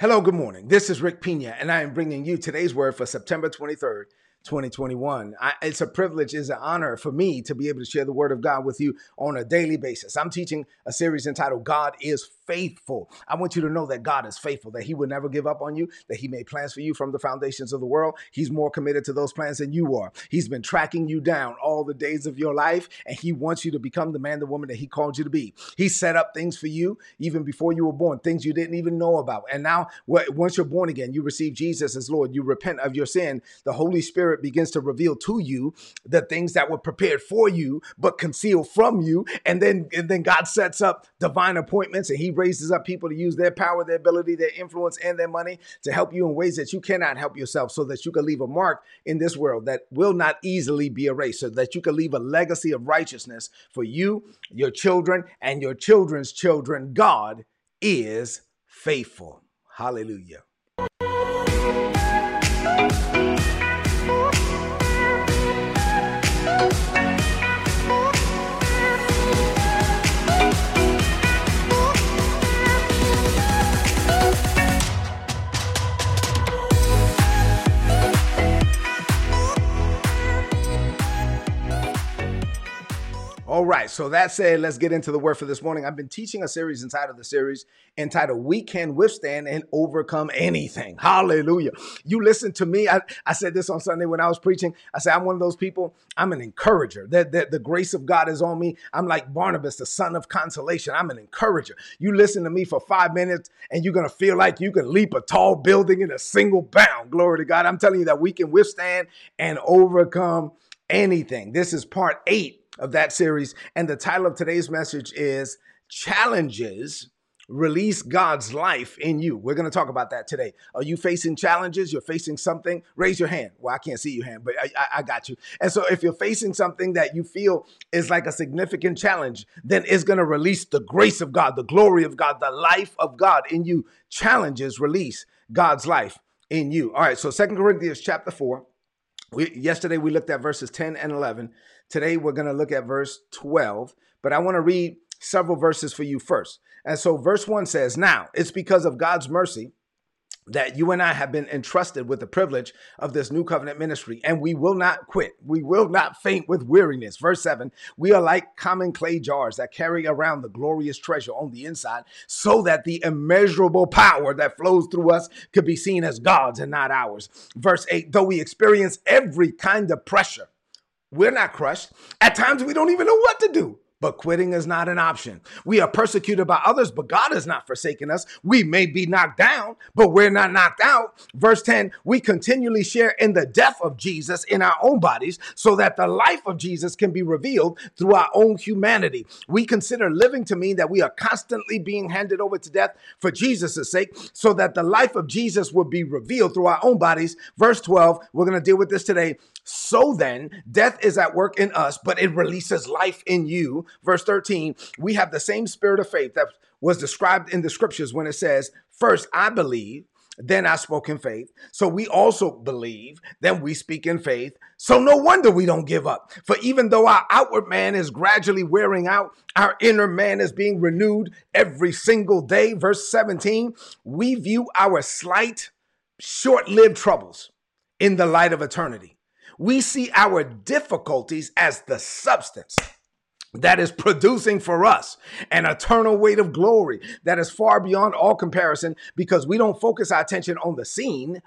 Hello, good morning. This is Rick Pina, and I am bringing you today's word for September 23rd, 2021. I, it's a privilege, it's an honor for me to be able to share the word of God with you on a daily basis. I'm teaching a series entitled God is Faithful. I want you to know that God is faithful, that He will never give up on you, that He made plans for you from the foundations of the world. He's more committed to those plans than you are. He's been tracking you down all the days of your life, and He wants you to become the man, the woman that He called you to be. He set up things for you even before you were born, things you didn't even know about. And now, once you're born again, you receive Jesus as Lord, you repent of your sin, the Holy Spirit begins to reveal to you the things that were prepared for you, but concealed from you. And then, and then God sets up divine appointments and He raises up people to use their power, their ability, their influence, and their money to help you in ways that you cannot help yourself so that you can leave a mark in this world that will not easily be erased, so that you can leave a legacy of righteousness for you, your children, and your children's children. God is faithful. Hallelujah. All right, so that said, let's get into the word for this morning. I've been teaching a series inside of the series entitled We Can Withstand and Overcome Anything. Hallelujah. You listen to me. I, I said this on Sunday when I was preaching. I said, I'm one of those people, I'm an encourager. That, that the grace of God is on me. I'm like Barnabas, the son of consolation. I'm an encourager. You listen to me for five minutes and you're going to feel like you can leap a tall building in a single bound. Glory to God. I'm telling you that we can withstand and overcome anything. This is part eight of that series. And the title of today's message is Challenges Release God's Life in You. We're going to talk about that today. Are you facing challenges? You're facing something? Raise your hand. Well, I can't see your hand, but I, I, I got you. And so if you're facing something that you feel is like a significant challenge, then it's going to release the grace of God, the glory of God, the life of God in you. Challenges release God's life in you. All right, so Second Corinthians chapter 4. We, yesterday we looked at verses 10 and 11. Today we're going to look at verse 12, but I want to read several verses for you first. And so verse 1 says, Now it's because of God's mercy that you and I have been entrusted with the privilege of this new covenant ministry, and we will not quit. We will not faint with weariness. Verse 7 We are like common clay jars that carry around the glorious treasure on the inside, so that the immeasurable power that flows through us could be seen as God's and not ours. Verse 8 Though we experience every kind of pressure, we're not crushed. At times, we don't even know what to do. But quitting is not an option. We are persecuted by others, but God has not forsaken us. We may be knocked down, but we're not knocked out. Verse 10 we continually share in the death of Jesus in our own bodies so that the life of Jesus can be revealed through our own humanity. We consider living to mean that we are constantly being handed over to death for Jesus' sake so that the life of Jesus will be revealed through our own bodies. Verse 12, we're going to deal with this today. So then, death is at work in us, but it releases life in you. Verse 13, we have the same spirit of faith that was described in the scriptures when it says, First, I believe, then I spoke in faith. So we also believe, then we speak in faith. So no wonder we don't give up. For even though our outward man is gradually wearing out, our inner man is being renewed every single day. Verse 17, we view our slight, short lived troubles in the light of eternity we see our difficulties as the substance that is producing for us an eternal weight of glory that is far beyond all comparison because we don't focus our attention on the seen.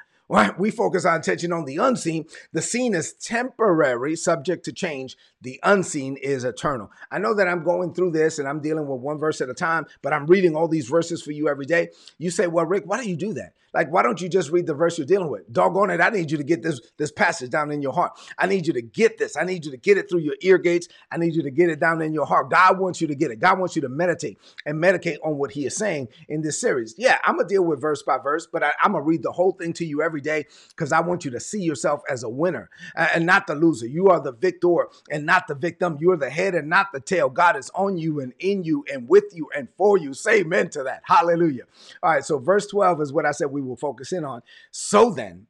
We focus our attention on the unseen. The seen is temporary, subject to change. The unseen is eternal. I know that I'm going through this and I'm dealing with one verse at a time, but I'm reading all these verses for you every day. You say, Well, Rick, why do you do that? Like, why don't you just read the verse you're dealing with? Doggone it, I need you to get this, this passage down in your heart. I need you to get this. I need you to get it through your ear gates. I need you to get it down in your heart. God wants you to get it. God wants you to meditate and meditate on what He is saying in this series. Yeah, I'm gonna deal with verse by verse, but I, I'm gonna read the whole thing to you every day because I want you to see yourself as a winner and not the loser. You are the victor and not the victim. You're the head and not the tail. God is on you and in you and with you and for you. Say amen to that. Hallelujah. All right, so verse 12 is what I said we will focus in on. So then,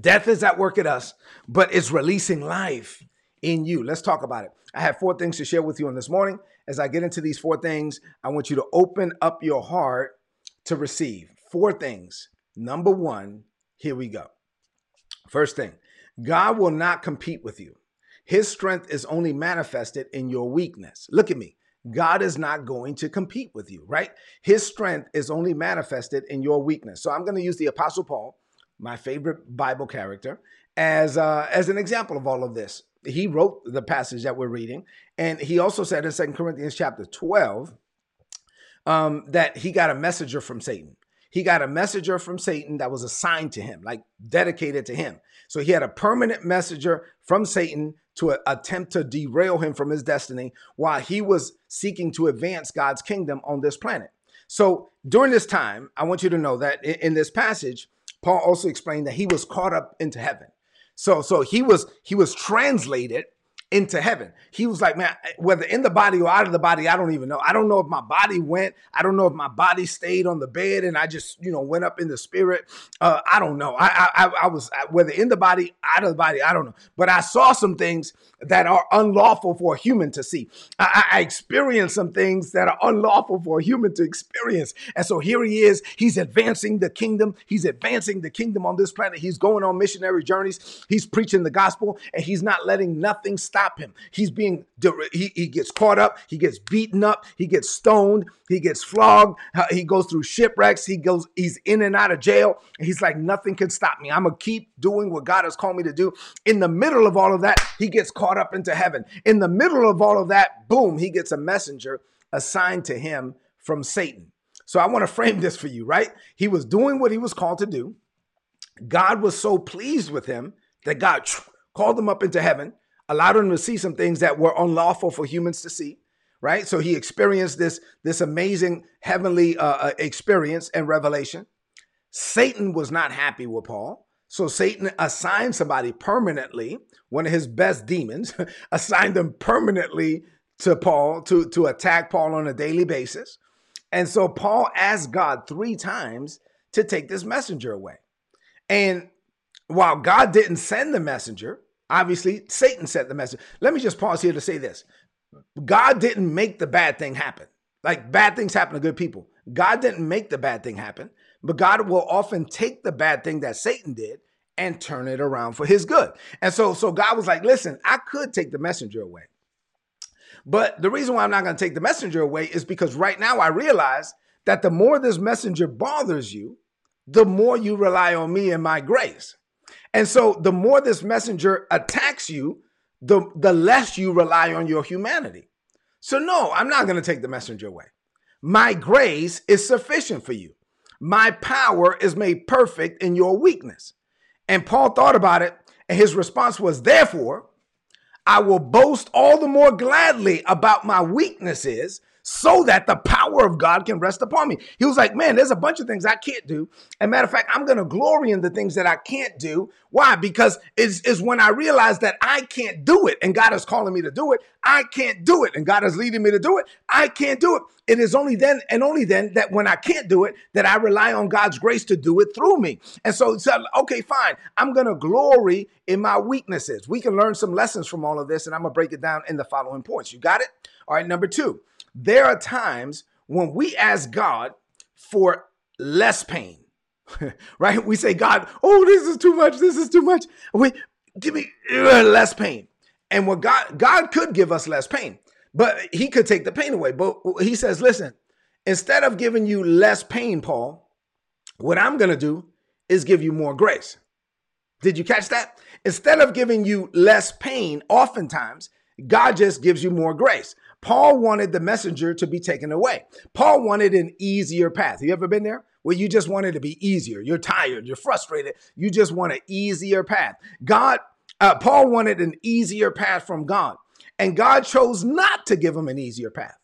death is at work at us, but it's releasing life in you. Let's talk about it. I have four things to share with you on this morning. As I get into these four things, I want you to open up your heart to receive. four things. Number one, here we go. First thing, God will not compete with you. His strength is only manifested in your weakness. Look at me. God is not going to compete with you, right? His strength is only manifested in your weakness. So I'm going to use the Apostle Paul, my favorite Bible character, as uh, as an example of all of this. He wrote the passage that we're reading, and he also said in Second Corinthians chapter 12 um, that he got a messenger from Satan. He got a messenger from Satan that was assigned to him, like dedicated to him. So he had a permanent messenger from Satan to attempt to derail him from his destiny while he was seeking to advance God's kingdom on this planet. So during this time, I want you to know that in this passage, Paul also explained that he was caught up into heaven. So so he was he was translated into heaven. He was like, man, whether in the body or out of the body, I don't even know. I don't know if my body went. I don't know if my body stayed on the bed and I just, you know, went up in the spirit. Uh, I don't know. I, I, I was whether in the body, out of the body, I don't know. But I saw some things that are unlawful for a human to see. I, I experienced some things that are unlawful for a human to experience. And so here he is. He's advancing the kingdom. He's advancing the kingdom on this planet. He's going on missionary journeys. He's preaching the gospel and he's not letting nothing stop him. He's being, he, he gets caught up, he gets beaten up, he gets stoned, he gets flogged, he goes through shipwrecks, he goes, he's in and out of jail. And He's like, nothing can stop me. I'm gonna keep doing what God has called me to do. In the middle of all of that, he gets caught up into heaven. In the middle of all of that, boom, he gets a messenger assigned to him from Satan. So I want to frame this for you, right? He was doing what he was called to do. God was so pleased with him that God called him up into heaven allowed him to see some things that were unlawful for humans to see right so he experienced this this amazing heavenly uh, uh, experience and revelation satan was not happy with paul so satan assigned somebody permanently one of his best demons assigned them permanently to paul to to attack paul on a daily basis and so paul asked god three times to take this messenger away and while god didn't send the messenger Obviously, Satan sent the messenger. Let me just pause here to say this God didn't make the bad thing happen. Like bad things happen to good people. God didn't make the bad thing happen, but God will often take the bad thing that Satan did and turn it around for his good. And so, so God was like, listen, I could take the messenger away. But the reason why I'm not going to take the messenger away is because right now I realize that the more this messenger bothers you, the more you rely on me and my grace. And so the more this messenger attacks you, the, the less you rely on your humanity. So, no, I'm not going to take the messenger away. My grace is sufficient for you. My power is made perfect in your weakness. And Paul thought about it, and his response was, Therefore, I will boast all the more gladly about my weaknesses so that the power of God can rest upon me. He was like, man, there's a bunch of things I can't do. And matter of fact, I'm going to glory in the things that I can't do. Why? Because it's, it's when I realize that I can't do it and God is calling me to do it. I can't do it and God is leading me to do it. I can't do it. It is only then and only then that when I can't do it, that I rely on God's grace to do it through me. And so, so okay, fine. I'm going to glory in my weaknesses. We can learn some lessons from all of this, and I'm going to break it down in the following points. You got it? All right, number two. There are times when we ask God for less pain, right? We say, God, oh, this is too much. This is too much. Give me uh, less pain. And what God, God could give us less pain, but he could take the pain away. But he says, listen, instead of giving you less pain, Paul, what I'm going to do is give you more grace. Did you catch that? Instead of giving you less pain, oftentimes, God just gives you more grace. Paul wanted the messenger to be taken away. Paul wanted an easier path. Have you ever been there? Where you just wanted to be easier. You're tired, you're frustrated, you just want an easier path. God, uh, Paul wanted an easier path from God, and God chose not to give him an easier path.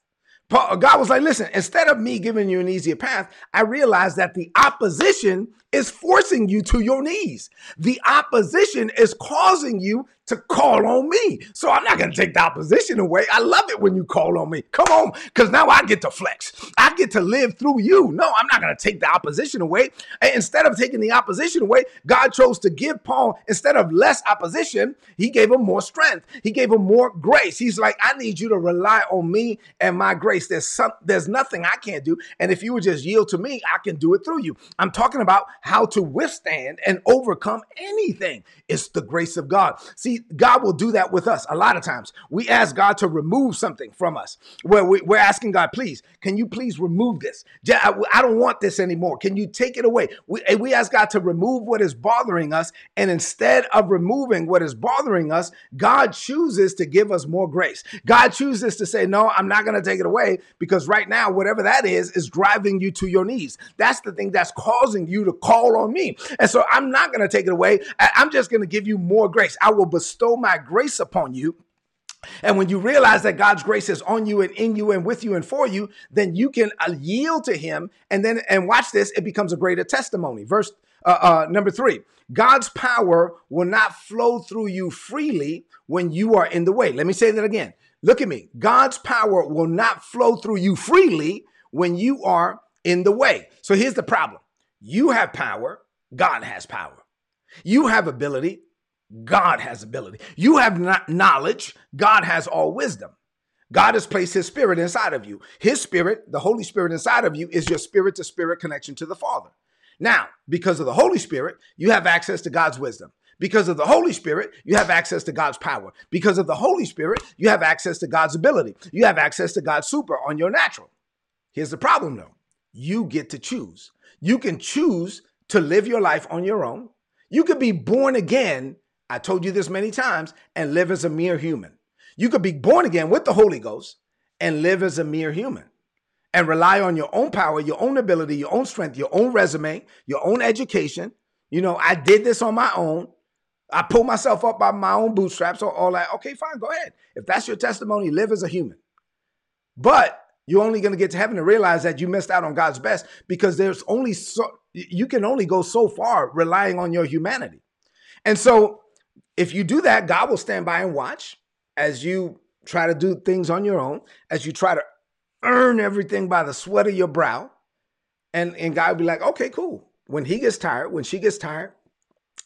Paul, God was like, listen, instead of me giving you an easier path, I realized that the opposition is forcing you to your knees. The opposition is causing you to call on me. So I'm not going to take the opposition away. I love it when you call on me. Come on, because now I get to flex. I get to live through you. No, I'm not going to take the opposition away. And instead of taking the opposition away, God chose to give Paul, instead of less opposition, he gave him more strength. He gave him more grace. He's like, I need you to rely on me and my grace. There's some, there's nothing I can't do. And if you would just yield to me, I can do it through you. I'm talking about how to withstand and overcome anything. It's the grace of God. See, God will do that with us a lot of times. We ask God to remove something from us where we, are asking God, please, can you please remove this? I don't want this anymore. Can you take it away? We, we ask God to remove what is bothering us. And instead of removing what is bothering us, God chooses to give us more grace. God chooses to say, no, I'm not going to take it away because right now, whatever that is, is driving you to your knees. That's the thing that's causing you to call on me. And so I'm not going to take it away. I'm just going to give you more grace. I will bestow my grace upon you. And when you realize that God's grace is on you and in you and with you and for you, then you can uh, yield to Him. And then, and watch this, it becomes a greater testimony. Verse uh, uh, number three God's power will not flow through you freely when you are in the way. Let me say that again. Look at me. God's power will not flow through you freely when you are in the way. So here's the problem you have power, God has power. You have ability, God has ability. You have not knowledge, God has all wisdom. God has placed his spirit inside of you. His spirit, the Holy Spirit inside of you, is your spirit to spirit connection to the Father. Now, because of the Holy Spirit, you have access to God's wisdom. Because of the Holy Spirit, you have access to God's power. Because of the Holy Spirit, you have access to God's ability. You have access to God's super on your natural. Here's the problem though you get to choose. You can choose to live your life on your own. You could be born again. I told you this many times and live as a mere human. You could be born again with the Holy Ghost and live as a mere human and rely on your own power, your own ability, your own strength, your own resume, your own education. You know, I did this on my own. I pulled myself up by my own bootstraps or all that. Okay, fine, go ahead. If that's your testimony, live as a human. But you're only going to get to heaven and realize that you missed out on God's best because there's only so you can only go so far relying on your humanity. And so if you do that, God will stand by and watch as you try to do things on your own, as you try to earn everything by the sweat of your brow. And, and God will be like, okay, cool. When he gets tired, when she gets tired,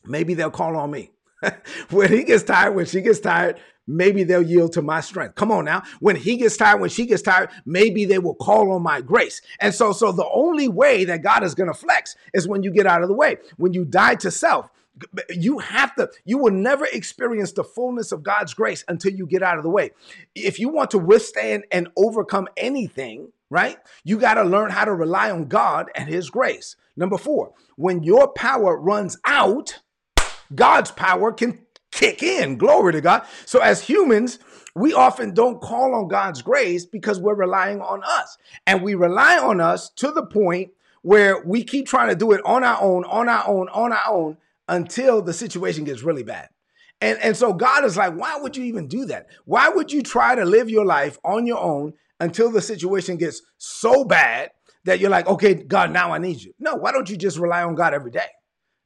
maybe they'll call on me. when he gets tired, when she gets tired, maybe they'll yield to my strength. Come on now. When he gets tired, when she gets tired, maybe they will call on my grace. And so, so the only way that God is going to flex is when you get out of the way. When you die to self, you have to, you will never experience the fullness of God's grace until you get out of the way. If you want to withstand and overcome anything, right, you got to learn how to rely on God and His grace. Number four, when your power runs out, God's power can kick in. Glory to God. So, as humans, we often don't call on God's grace because we're relying on us. And we rely on us to the point where we keep trying to do it on our own, on our own, on our own until the situation gets really bad. And, and so God is like, why would you even do that? Why would you try to live your life on your own until the situation gets so bad that you're like, okay, God, now I need you? No, why don't you just rely on God every day?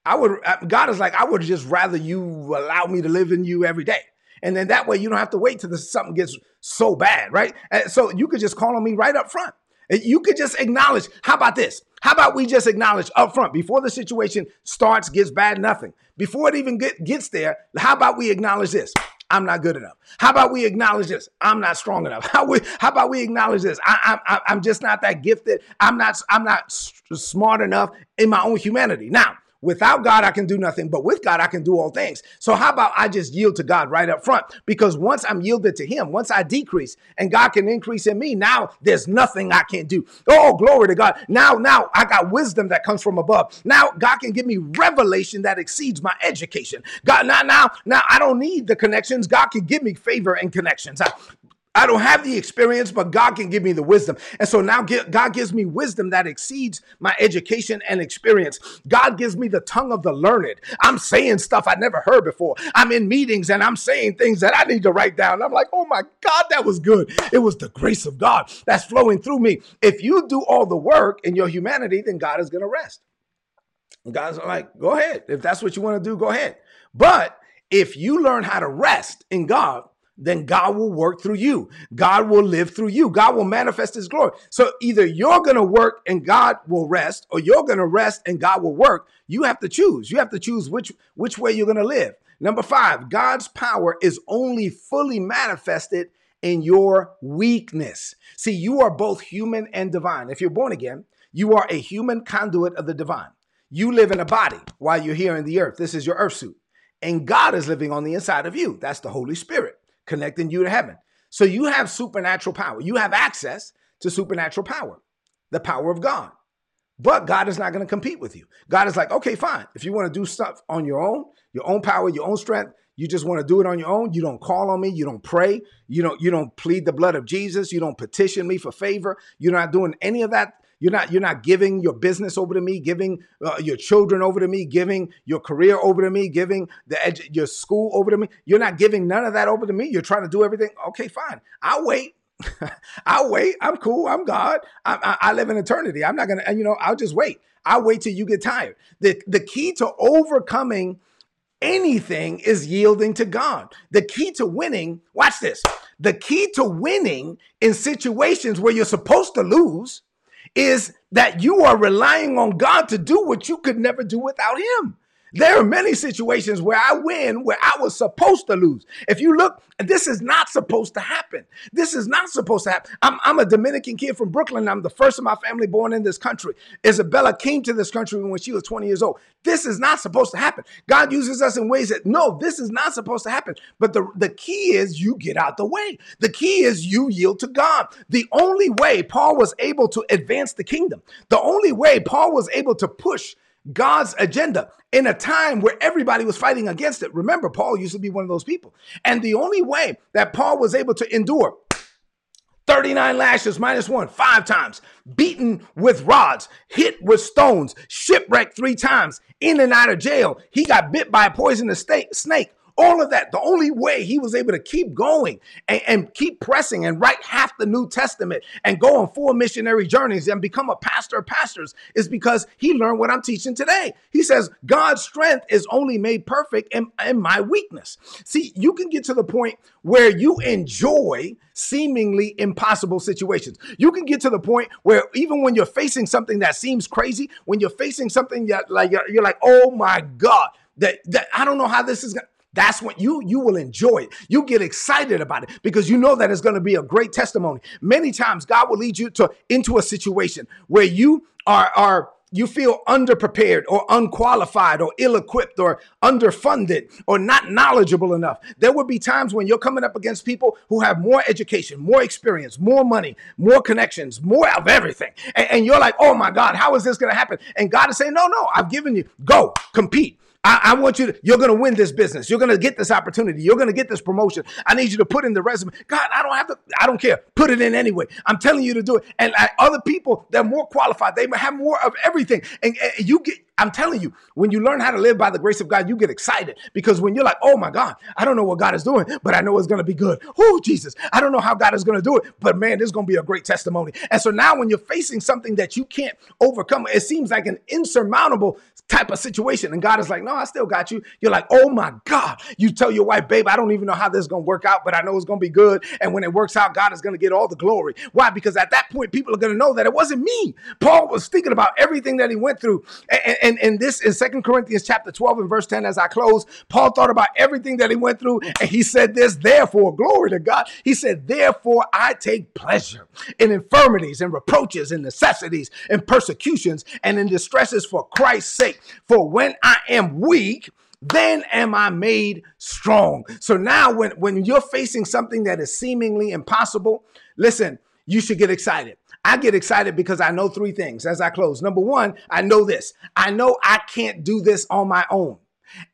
I would, uh, God is like, I would just rather you allow me to live in you every day. And then that way you don't have to wait till the, something gets so bad, right? And so you could just call on me right up front. You could just acknowledge. How about this? How about we just acknowledge up front before the situation starts, gets bad, nothing. Before it even get, gets there, how about we acknowledge this? I'm not good enough. How about we acknowledge this? I'm not strong enough. How, we, how about we acknowledge this? I, I'm just not that gifted. I'm not. I'm not smart enough in my own humanity. Now, Without God, I can do nothing, but with God, I can do all things. So, how about I just yield to God right up front? Because once I'm yielded to Him, once I decrease and God can increase in me, now there's nothing I can't do. Oh, glory to God. Now, now I got wisdom that comes from above. Now, God can give me revelation that exceeds my education. God, now, now, now I don't need the connections. God can give me favor and connections. I don't have the experience, but God can give me the wisdom. And so now God gives me wisdom that exceeds my education and experience. God gives me the tongue of the learned. I'm saying stuff I never heard before. I'm in meetings and I'm saying things that I need to write down. I'm like, oh my God, that was good. It was the grace of God that's flowing through me. If you do all the work in your humanity, then God is going to rest. And God's like, go ahead. If that's what you want to do, go ahead. But If you learn how to rest in God, then God will work through you. God will live through you. God will manifest his glory. So either you're going to work and God will rest or you're going to rest and God will work. You have to choose. You have to choose which which way you're going to live. Number 5, God's power is only fully manifested in your weakness. See, you are both human and divine. If you're born again, you are a human conduit of the divine. You live in a body while you're here in the earth. This is your earth suit. And God is living on the inside of you. That's the Holy Spirit connecting you to heaven. So you have supernatural power. You have access to supernatural power, the power of God. But God is not going to compete with you. God is like, okay, fine. If you want to do stuff on your own, your own power, your own strength, you just want to do it on your own. You don't call on me. You don't pray. You don't. You don't plead the blood of Jesus. You don't petition me for favor. You're not doing any of that. You're not. You're not giving your business over to me. Giving uh, your children over to me. Giving your career over to me. Giving the edu- your school over to me. You're not giving none of that over to me. You're trying to do everything. Okay, fine. I'll wait. I'll wait. I'm cool. I'm God. I, I, I live in eternity. I'm not gonna. You know. I'll just wait. I'll wait till you get tired. The the key to overcoming anything is yielding to God. The key to winning, watch this. The key to winning in situations where you're supposed to lose is that you are relying on God to do what you could never do without Him. There are many situations where I win where I was supposed to lose. If you look, this is not supposed to happen. This is not supposed to happen. I'm, I'm, a Dominican kid from Brooklyn. I'm the first of my family born in this country. Isabella came to this country when she was 20 years old. This is not supposed to happen. God uses us in ways that, no, this is not supposed to happen. But the, the key is you get out the way. The key is you yield to God. The only way Paul was able to advance the kingdom, the only way Paul was able to push God's agenda in a time where everybody was fighting against it. Remember, Paul used to be one of those people. And the only way that Paul was able to endure 39 lashes minus one, five times, beaten with rods, hit with stones, shipwrecked three times, in and out of jail. He got bit by a poisonous snake all of that. The only way he was able to keep going and, and, keep pressing and write half the New Testament and go on four missionary journeys and become a pastor of pastors is because he learned what I'm teaching today. He says, God's strength is only made perfect in, in my weakness. See, you can get to the point where you enjoy seemingly impossible situations. You can get to the point where even when you're facing something that seems crazy, when you're facing something that like you're, you're like, oh my God, that, that I don't know how this is going that's when you you will enjoy it. You get excited about it because you know that it's going to be a great testimony. Many times God will lead you to into a situation where you are are you feel underprepared or unqualified or ill equipped or underfunded or not knowledgeable enough. There will be times when you're coming up against people who have more education, more experience, more money, more connections, more of everything. And, and you're like, oh my God, how is this going to happen? And God is saying, no, no, I've given you, go, compete. I, I want you to, you're going to win this business. You're going to get this opportunity. You're going to get this promotion. I need you to put in the resume. God, I don't have to, I don't care. Put it in anyway. I'm telling you to do it. And like other people, they're more qualified. They have more of everything. And, and you get, I'm telling you, when you learn how to live by the grace of God, you get excited because when you're like, oh my God, I don't know what God is doing, but I know it's going to be good. Oh, Jesus, I don't know how God is going to do it, but man, this is going to be a great testimony. And so now when you're facing something that you can't overcome, it seems like an insurmountable type of situation. And God is like, no, I still got you. You're like, oh my God. You tell your wife, babe, I don't even know how this is going to work out, but I know it's going to be good. And when it works out, God is going to get all the glory. Why? Because at that point, people are going to know that it wasn't me. Paul was thinking about everything that he went through. And, and, and this in Second Corinthians chapter 12 and verse 10, as I close, Paul thought about everything that he went through. And he said this, therefore, glory to God. He said, therefore, I take pleasure in infirmities and reproaches and necessities and persecutions and in distresses for Christ's sake. For when I am weak, then am I made strong. So now when, when you're facing something that is seemingly impossible, listen, you should get excited. I get excited because I know three things as I close. Number one, I know this. I know I can't do this on my own.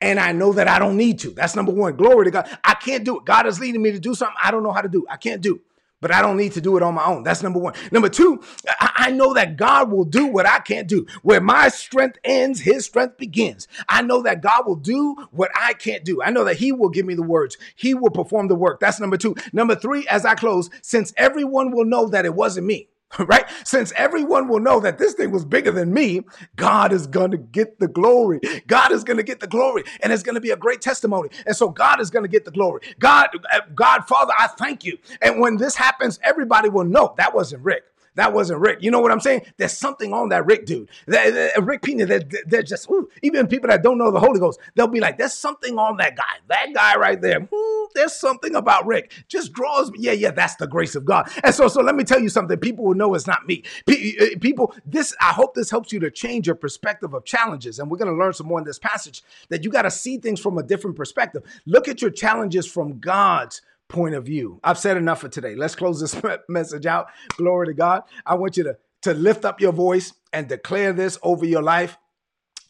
And I know that I don't need to. That's number one. Glory to God. I can't do it. God is leading me to do something I don't know how to do. I can't do but I don't need to do it on my own. That's number one. Number two, I, know that God will do what I can't do. Where my strength ends, his strength begins. I know that God will do what I can't do. I know that he will give me the words, he will perform the work. That's number two. Number three, as I close, since everyone will know that it wasn't me. right? Since everyone will know that this thing was bigger than me, God is going to get the glory. God is going to get the glory and it's going to be a great testimony. And so God is going to get the glory. God, uh, God, Father, I thank you. And when this happens, everybody will know that wasn't Rick. That wasn't Rick. You know what I'm saying? There's something on that Rick dude. That, that Rick Pina, they're, they're just, ooh, even people that don't know the Holy Ghost, they'll be like, there's something on that guy. That guy right there. Hmm, there's something about Rick. Just draws me. Yeah, yeah, that's the grace of God. And so, so let me tell you something. People will know it's not me. Uh, people, this, I hope this helps you to change your perspective of challenges. And we're going to learn some more in this passage that you got to see things from a different perspective. Look at your challenges from God's point of view. I've said enough for today. Let's close this message out. Glory to God. I want you to, to lift up your voice and declare this over your life.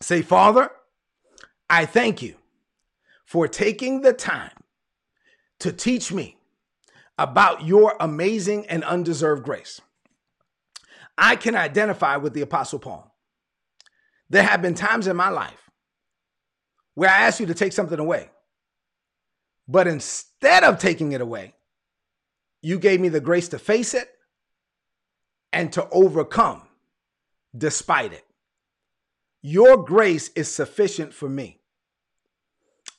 Say, Father, I thank you for taking the time to teach me about your amazing and undeserved grace. I can identify with the Apostle Paul. There have been times in my life where I asked you to take something away. But instead of taking it away, you gave me the grace to face it and to overcome despite it. Your grace is sufficient for me.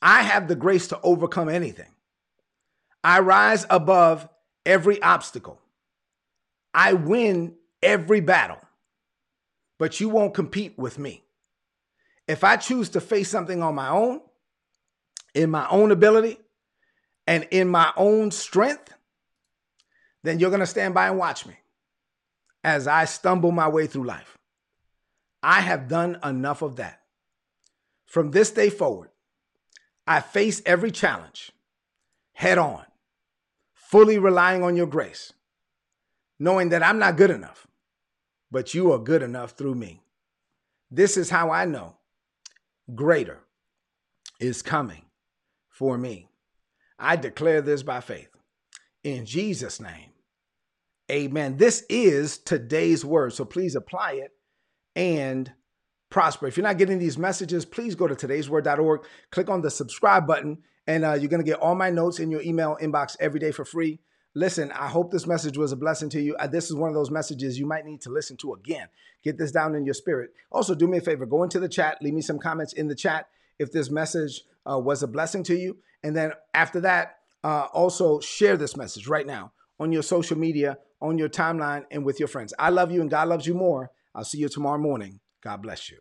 I have the grace to overcome anything. I rise above every obstacle. I win every battle, but you won't compete with me. If I choose to face something on my own, in my own ability, and in my own strength, then you're going to stand by and watch me as I stumble my way through life. I have done enough of that. From this day forward, I face every challenge head on, fully relying on your grace, knowing that I'm not good enough, but you are good enough through me. This is how I know greater is coming for me. I declare this by faith. In Jesus' name, amen. This is today's word. So please apply it and prosper. If you're not getting these messages, please go to today'sword.org, click on the subscribe button, and uh, you're going to get all my notes in your email inbox every day for free. Listen, I hope this message was a blessing to you. Uh, this is one of those messages you might need to listen to again. Get this down in your spirit. Also, do me a favor go into the chat, leave me some comments in the chat if this message uh, was a blessing to you. And then after that, uh, also share this message right now on your social media, on your timeline, and with your friends. I love you and God loves you more. I'll see you tomorrow morning. God bless you.